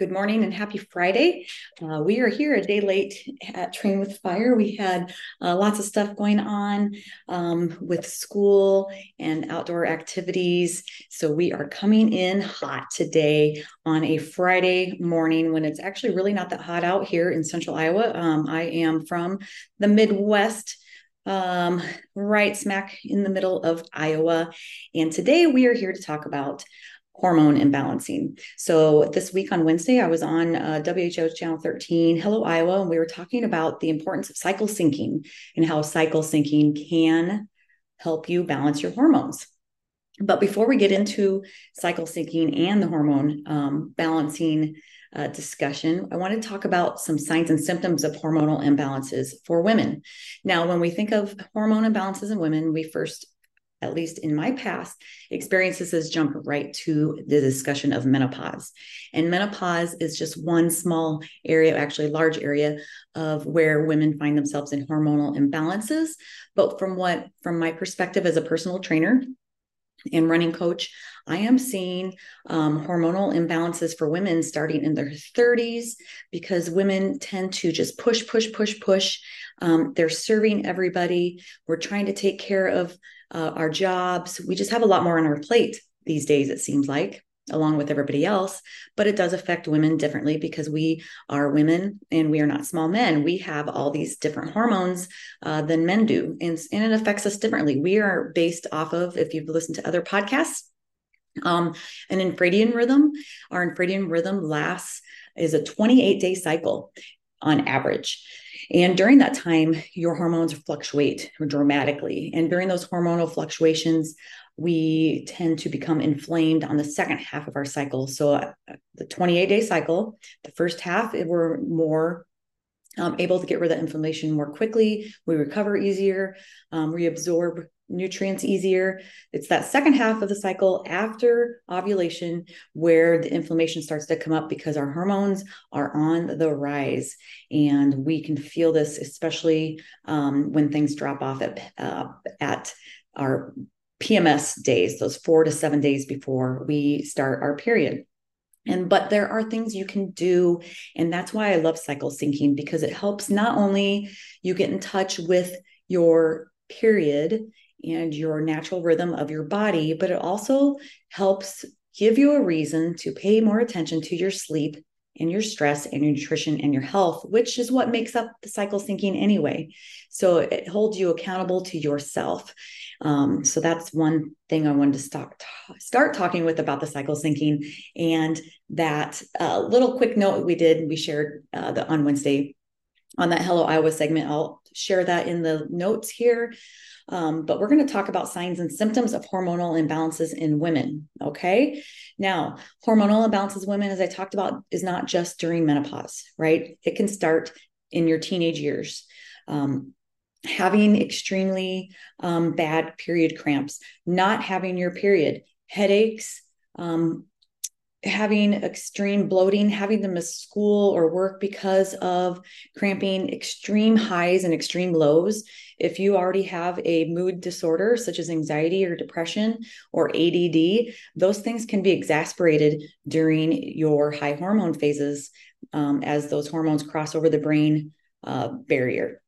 Good morning and happy Friday. Uh, we are here a day late at Train with Fire. We had uh, lots of stuff going on um, with school and outdoor activities. So we are coming in hot today on a Friday morning when it's actually really not that hot out here in central Iowa. Um, I am from the Midwest um, right smack in the middle of Iowa. And today we are here to talk about hormone imbalancing. So this week on Wednesday, I was on uh, WHO's Channel 13, Hello Iowa, and we were talking about the importance of cycle syncing and how cycle syncing can help you balance your hormones. But before we get into cycle syncing and the hormone um, balancing uh, discussion, I want to talk about some signs and symptoms of hormonal imbalances for women. Now, when we think of hormone imbalances in women, we first at least in my past experiences, has jumped right to the discussion of menopause. And menopause is just one small area, actually large area of where women find themselves in hormonal imbalances. But from what, from my perspective as a personal trainer and running coach, I am seeing um, hormonal imbalances for women starting in their 30s because women tend to just push, push, push, push. Um, they're serving everybody. We're trying to take care of uh, our jobs. We just have a lot more on our plate these days, it seems like, along with everybody else. But it does affect women differently because we are women and we are not small men. We have all these different hormones uh, than men do, and, and it affects us differently. We are based off of, if you've listened to other podcasts, um, an infradian rhythm. Our infradian rhythm lasts is a 28 day cycle on average. And during that time, your hormones fluctuate dramatically. And during those hormonal fluctuations, we tend to become inflamed on the second half of our cycle. So, uh, the 28 day cycle, the first half, we're more um, able to get rid of the inflammation more quickly. We recover easier, um, reabsorb nutrients easier. It's that second half of the cycle after ovulation where the inflammation starts to come up because our hormones are on the rise. And we can feel this, especially um, when things drop off at, uh, at our PMS days, those four to seven days before we start our period. And but there are things you can do. And that's why I love cycle syncing because it helps not only you get in touch with your period and your natural rhythm of your body, but it also helps give you a reason to pay more attention to your sleep and your stress and your nutrition and your health, which is what makes up the cycle syncing anyway. So it holds you accountable to yourself. Um, so that's one thing I wanted to start start talking with about the cycle syncing and that uh, little quick note we did we shared uh, the on Wednesday on that Hello Iowa segment. I'll share that in the notes here. Um, but we're going to talk about signs and symptoms of hormonal imbalances in women. Okay. Now, hormonal imbalances in women, as I talked about, is not just during menopause, right? It can start in your teenage years. Um, having extremely um, bad period cramps, not having your period, headaches, um, having extreme bloating, having them miss school or work because of cramping, extreme highs and extreme lows. If you already have a mood disorder, such as anxiety or depression or ADD, those things can be exasperated during your high hormone phases um, as those hormones cross over the brain uh, barrier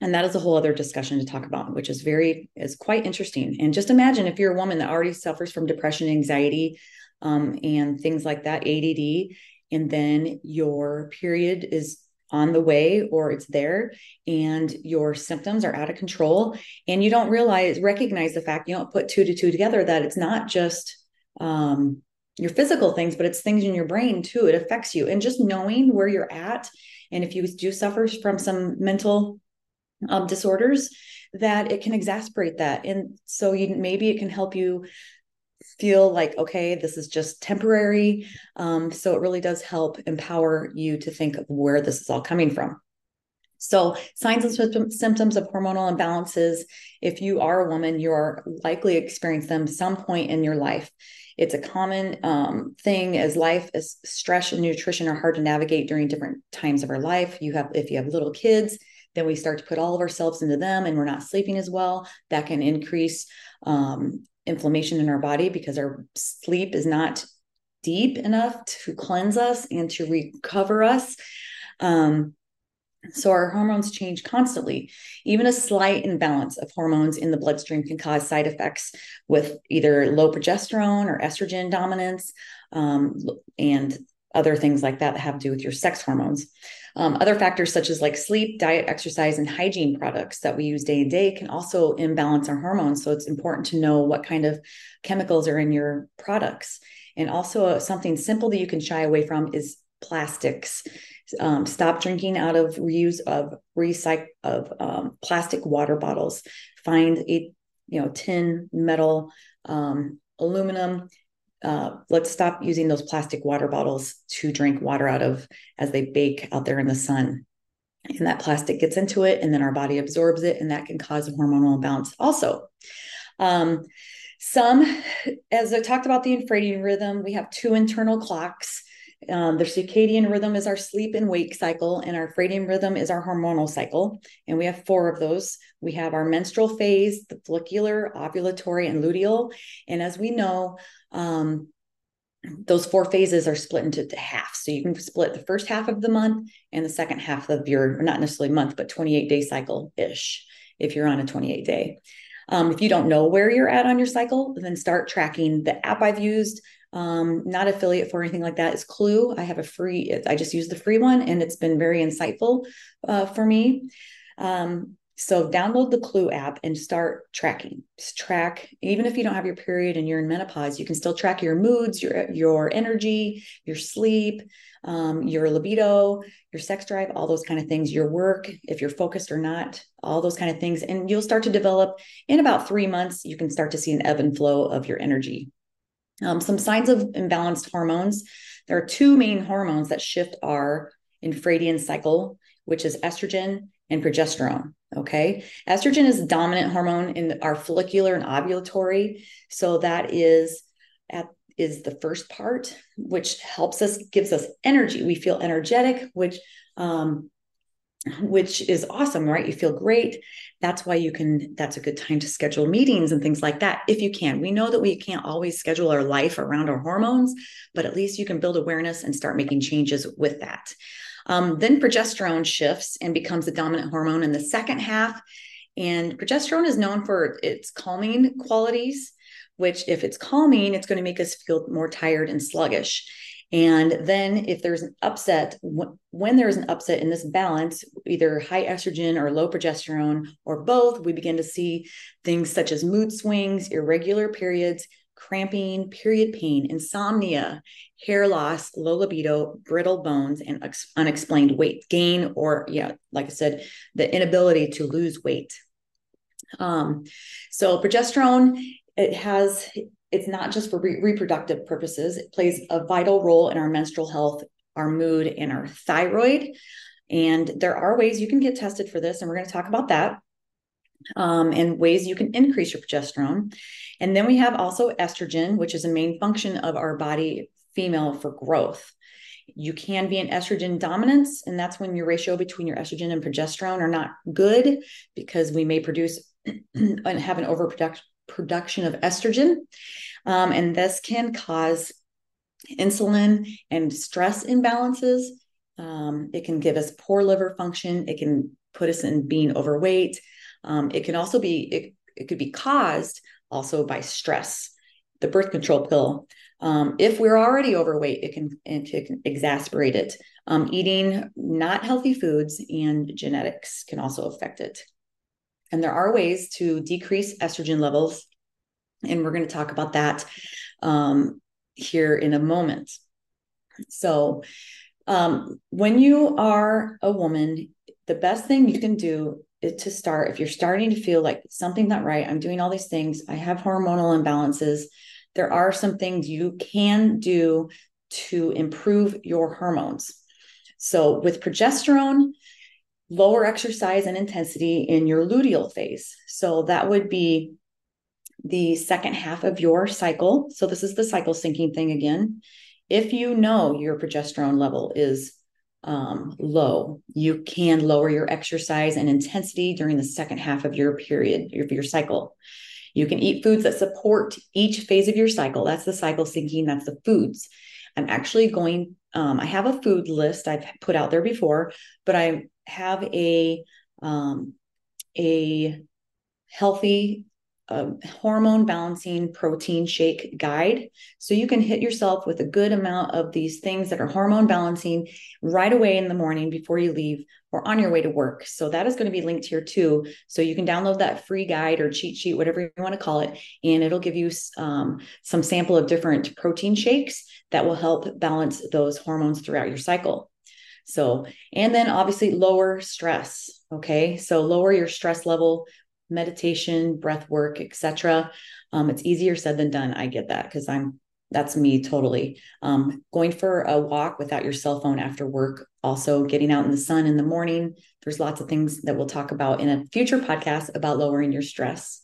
and that is a whole other discussion to talk about which is very is quite interesting and just imagine if you're a woman that already suffers from depression anxiety um, and things like that, ADD, and then your period is on the way or it's there and your symptoms are out of control and you don't realize recognize the fact you don't put two to two together that it's not just um, your physical things but it's things in your brain too. It affects you. And just knowing where you're at and if you do suffer from some mental um, disorders that it can exasperate that. And so you maybe it can help you feel like okay this is just temporary um, so it really does help empower you to think of where this is all coming from. So signs and symptoms of hormonal imbalances if you are a woman you're likely to experience them some point in your life. It's a common um, thing as life as stress and nutrition are hard to navigate during different times of our life. You have if you have little kids then we start to put all of ourselves into them and we're not sleeping as well. That can increase um, inflammation in our body because our sleep is not deep enough to cleanse us and to recover us. Um, so our hormones change constantly. Even a slight imbalance of hormones in the bloodstream can cause side effects with either low progesterone or estrogen dominance um, and other things like that that have to do with your sex hormones. Um, other factors such as like sleep, diet, exercise, and hygiene products that we use day to day can also imbalance our hormones. So it's important to know what kind of chemicals are in your products. And also, uh, something simple that you can shy away from is plastics. Um, stop drinking out of reuse of recycle of um, plastic water bottles. Find a you know tin, metal, um, aluminum. Uh, let's stop using those plastic water bottles to drink water out of as they bake out there in the sun. And that plastic gets into it, and then our body absorbs it, and that can cause a hormonal imbalance also. Um, some, as I talked about the infradian rhythm, we have two internal clocks. Um, the circadian rhythm is our sleep and wake cycle, and our infradian rhythm is our hormonal cycle. And we have four of those. We have our menstrual phase, the follicular, ovulatory, and luteal. And as we know, um, those four phases are split into half. So you can split the first half of the month and the second half of your, not necessarily month, but 28 day cycle ish, if you're on a 28 day. Um, if you don't know where you're at on your cycle, then start tracking. The app I've used, um, not affiliate for anything like that, is Clue. I have a free, I just use the free one and it's been very insightful uh, for me. Um, so download the Clue app and start tracking. Just track, even if you don't have your period and you're in menopause, you can still track your moods, your your energy, your sleep, um, your libido, your sex drive, all those kind of things, your work, if you're focused or not, all those kind of things. And you'll start to develop in about three months, you can start to see an ebb and flow of your energy. Um, some signs of imbalanced hormones. There are two main hormones that shift our infradian cycle, which is estrogen and progesterone. Okay. Estrogen is dominant hormone in our follicular and ovulatory. So that is at is the first part, which helps us, gives us energy. We feel energetic, which um, which is awesome, right? You feel great. That's why you can, that's a good time to schedule meetings and things like that if you can. We know that we can't always schedule our life around our hormones, but at least you can build awareness and start making changes with that. Um, then progesterone shifts and becomes the dominant hormone in the second half. And progesterone is known for its calming qualities, which, if it's calming, it's going to make us feel more tired and sluggish. And then, if there's an upset, when there's an upset in this balance, either high estrogen or low progesterone or both, we begin to see things such as mood swings, irregular periods, cramping, period pain, insomnia, hair loss, low libido, brittle bones, and unexplained weight gain, or, yeah, like I said, the inability to lose weight. Um, so, progesterone, it has, it's not just for re- reproductive purposes, it plays a vital role in our menstrual health, our mood, and our thyroid. And there are ways you can get tested for this, and we're going to talk about that um, and ways you can increase your progesterone. And then we have also estrogen, which is a main function of our body female for growth. You can be an estrogen dominance, and that's when your ratio between your estrogen and progesterone are not good because we may produce and have an overproduction of estrogen. Um, and this can cause insulin and stress imbalances. Um, it can give us poor liver function. It can put us in being overweight. Um, it can also be it, it could be caused also by stress. The birth control pill, um, if we're already overweight, it can, it can exacerbate it. Um, eating not healthy foods and genetics can also affect it. And there are ways to decrease estrogen levels, and we're going to talk about that um, here in a moment. So, um, when you are a woman, the best thing you can do is to start if you're starting to feel like something not right i'm doing all these things i have hormonal imbalances there are some things you can do to improve your hormones so with progesterone lower exercise and intensity in your luteal phase so that would be the second half of your cycle so this is the cycle syncing thing again if you know your progesterone level is um, low. You can lower your exercise and intensity during the second half of your period, of your cycle. You can eat foods that support each phase of your cycle. That's the cycle syncing, that's the foods. I'm actually going, um, I have a food list I've put out there before, but I have a um, a healthy a hormone balancing protein shake guide. So you can hit yourself with a good amount of these things that are hormone balancing right away in the morning before you leave or on your way to work. So that is going to be linked here too. So you can download that free guide or cheat sheet, whatever you want to call it, and it'll give you um, some sample of different protein shakes that will help balance those hormones throughout your cycle. So, and then obviously lower stress. Okay. So lower your stress level meditation, breath work, etc. Um, it's easier said than done. I get that because I'm that's me totally. Um, going for a walk without your cell phone after work, also getting out in the sun in the morning. There's lots of things that we'll talk about in a future podcast about lowering your stress.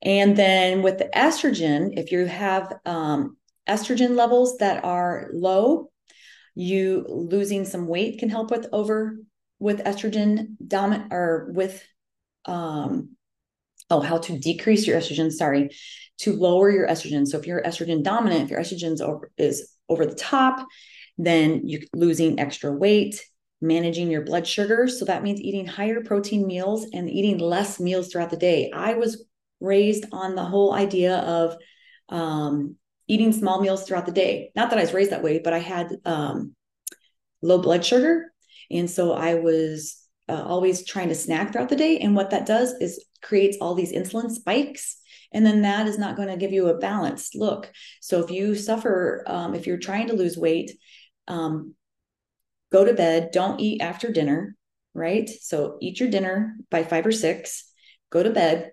And then with the estrogen, if you have um, estrogen levels that are low, you losing some weight can help with over with estrogen dominant or with um, oh, how to decrease your estrogen, sorry, to lower your estrogen. So if you're estrogen dominant, if your estrogen is over the top, then you're losing extra weight, managing your blood sugar. So that means eating higher protein meals and eating less meals throughout the day. I was raised on the whole idea of um, eating small meals throughout the day. Not that I was raised that way, but I had um, low blood sugar. And so I was uh, always trying to snack throughout the day. And what that does is creates all these insulin spikes. And then that is not going to give you a balanced look. So if you suffer, um, if you're trying to lose weight, um, go to bed, don't eat after dinner, right? So eat your dinner by five or six, go to bed,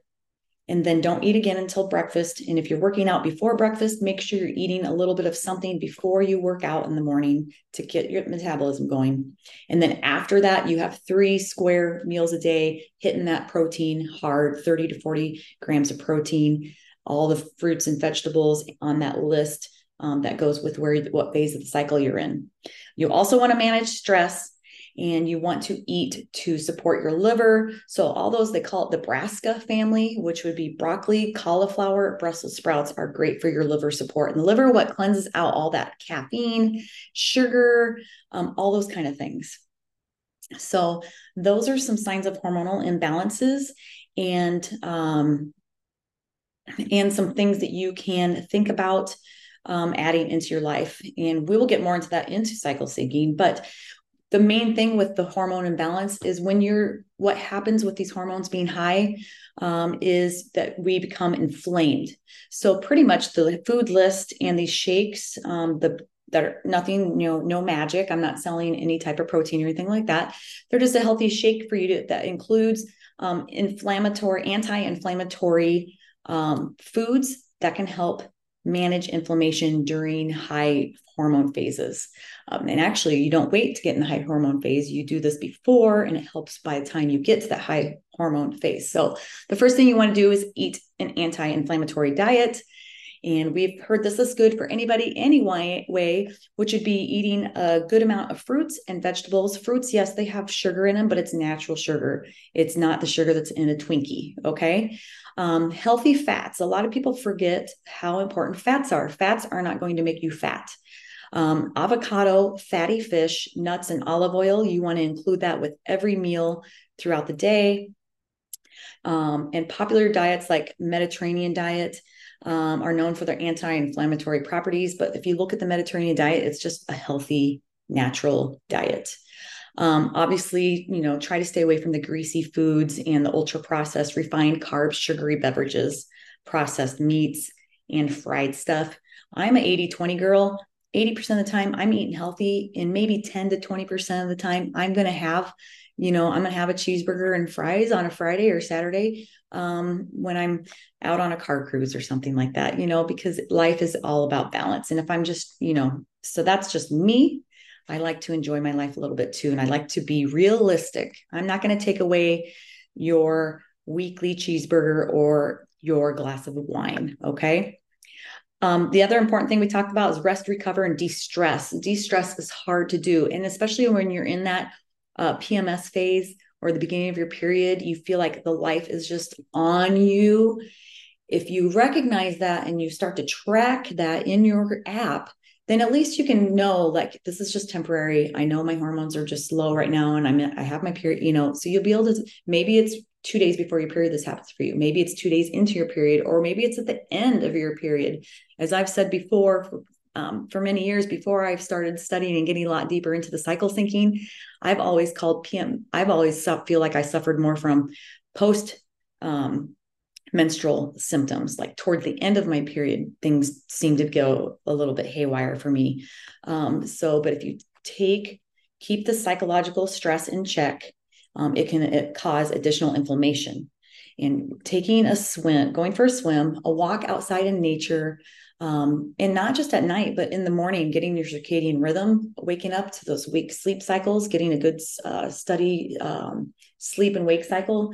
and then don't eat again until breakfast. And if you're working out before breakfast, make sure you're eating a little bit of something before you work out in the morning to get your metabolism going. And then after that, you have three square meals a day, hitting that protein hard 30 to 40 grams of protein, all the fruits and vegetables on that list um, that goes with where what phase of the cycle you're in. You also want to manage stress and you want to eat to support your liver. So, all those they call it the brassica family, which would be broccoli, cauliflower, Brussels sprouts, are great for your liver support. And the liver, what cleanses out all that caffeine, sugar, um, all those kind of things. So, those are some signs of hormonal imbalances and um, and some things that you can think about um, adding into your life. And we will get more into that into cycle syncing. But the main thing with the hormone imbalance is when you're what happens with these hormones being high um, is that we become inflamed. So pretty much the food list and these shakes um, the that are nothing you know no magic. I'm not selling any type of protein or anything like that. They're just a healthy shake for you to, that includes um, inflammatory anti-inflammatory um, foods that can help manage inflammation during high hormone phases. Um, and actually, you don't wait to get in the high hormone phase. You do this before, and it helps by the time you get to that high hormone phase. So, the first thing you want to do is eat an anti inflammatory diet. And we've heard this is good for anybody, any way, which would be eating a good amount of fruits and vegetables. Fruits, yes, they have sugar in them, but it's natural sugar. It's not the sugar that's in a Twinkie. Okay. Um, healthy fats. A lot of people forget how important fats are. Fats are not going to make you fat. Um, avocado, fatty fish, nuts, and olive oil. You want to include that with every meal throughout the day. Um, and popular diets like Mediterranean diet um, are known for their anti-inflammatory properties. But if you look at the Mediterranean diet, it's just a healthy, natural diet. Um, obviously, you know, try to stay away from the greasy foods and the ultra processed, refined carbs, sugary beverages, processed meats, and fried stuff. I'm an 80 20 girl. 80% of the time I'm eating healthy and maybe 10 to 20% of the time I'm going to have, you know, I'm to have a cheeseburger and fries on a Friday or Saturday um, when I'm out on a car cruise or something like that, you know, because life is all about balance. And if I'm just, you know, so that's just me. I like to enjoy my life a little bit too. And I like to be realistic. I'm not going to take away your weekly cheeseburger or your glass of wine. Okay. Um, the other important thing we talked about is rest, recover, and de stress. De stress is hard to do. And especially when you're in that uh, PMS phase or the beginning of your period, you feel like the life is just on you. if you recognize that and you start to track that in your app, then at least you can know like this is just temporary. I know my hormones are just low right now and I'm I have my period, you know, so you'll be able to maybe it's 2 days before your period this happens for you. Maybe it's 2 days into your period or maybe it's at the end of your period. As I've said before, um, for many years before I've started studying and getting a lot deeper into the cycle syncing, I've always called PM. I've always feel like I suffered more from post um, menstrual symptoms. Like toward the end of my period, things seem to go a little bit haywire for me. Um, so, but if you take, keep the psychological stress in check, um, it can it cause additional inflammation. And taking a swim, going for a swim, a walk outside in nature, um, and not just at night, but in the morning, getting your circadian rhythm, waking up to those weak sleep cycles, getting a good uh, study um, sleep and wake cycle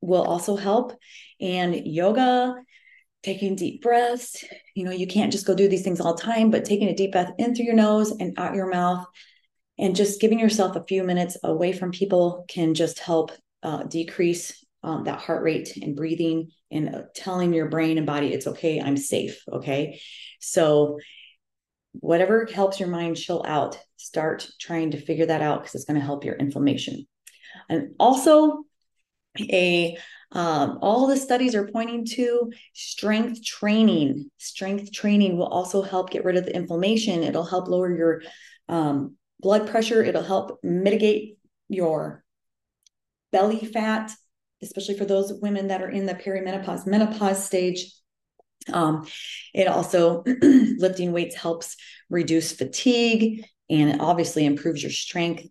will also help. And yoga, taking deep breaths. You know, you can't just go do these things all the time, but taking a deep breath in through your nose and out your mouth and just giving yourself a few minutes away from people can just help uh, decrease um, that heart rate and breathing and uh, telling your brain and body it's okay i'm safe okay? So whatever helps your mind chill out start trying to figure that out because it's going to help your inflammation. And also a um, all the studies are pointing to strength training. Strength training will also help get rid of the inflammation. It'll help lower your um, blood pressure. It'll help mitigate your belly fat especially for those women that are in the perimenopause menopause stage um, it also lifting weights helps reduce fatigue and it obviously improves your strength.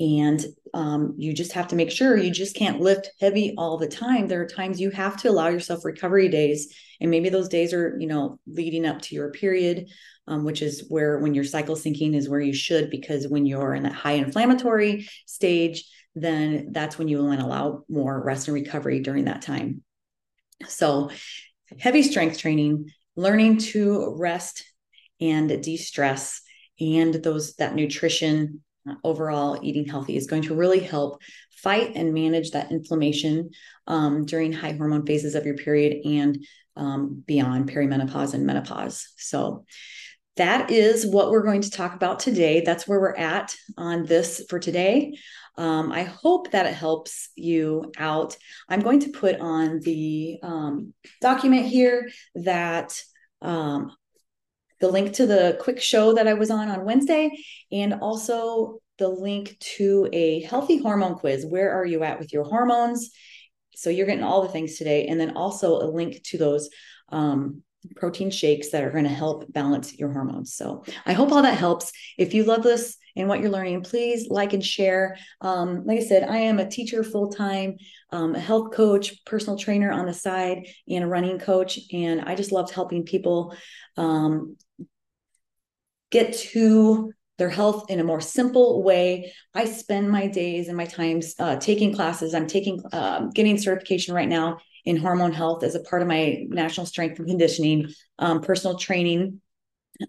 And um, you just have to make sure you just can't lift heavy all the time. There are times you have to allow yourself recovery days and maybe those days are you know leading up to your period um, which is where when your cycle syncing is where you should because when you're in that high inflammatory stage then that's when you will want to allow more rest and recovery during that time so heavy strength training learning to rest and de-stress and those that nutrition overall eating healthy is going to really help fight and manage that inflammation um, during high hormone phases of your period and um, beyond perimenopause and menopause. So, that is what we're going to talk about today. That's where we're at on this for today. Um, I hope that it helps you out. I'm going to put on the um, document here that um, the link to the quick show that I was on on Wednesday, and also the link to a healthy hormone quiz. Where are you at with your hormones? So you're getting all the things today, and then also a link to those um, protein shakes that are going to help balance your hormones. So I hope all that helps. If you love this and what you're learning, please like and share. Um, like I said, I am a teacher full time, um, a health coach, personal trainer on the side, and a running coach. And I just loved helping people um, get to their health in a more simple way. I spend my days and my times uh, taking classes. I'm taking, uh, getting certification right now in hormone health as a part of my national strength and conditioning, um, personal training,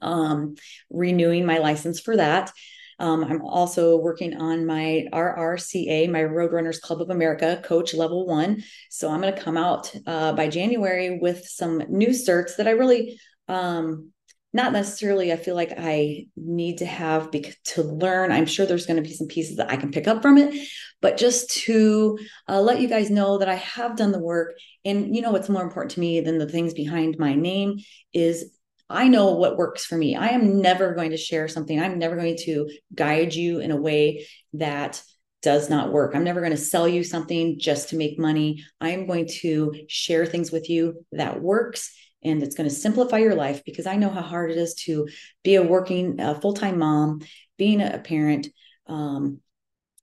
um, renewing my license for that. Um, I'm also working on my RRCA, my Roadrunners Club of America coach level one. So I'm going to come out uh, by January with some new certs that I really um, not necessarily i feel like i need to have because to learn i'm sure there's going to be some pieces that i can pick up from it but just to uh, let you guys know that i have done the work and you know what's more important to me than the things behind my name is i know what works for me i am never going to share something i'm never going to guide you in a way that does not work. I'm never going to sell you something just to make money. I am going to share things with you that works and it's going to simplify your life because I know how hard it is to be a working uh, full time mom, being a parent, um,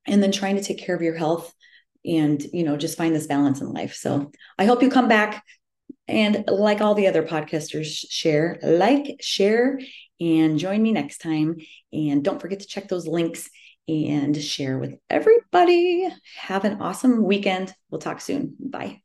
and then trying to take care of your health and you know just find this balance in life. So I hope you come back and like all the other podcasters, share, like, share, and join me next time. And don't forget to check those links and share with everybody. Have an awesome weekend. We'll talk soon. Bye.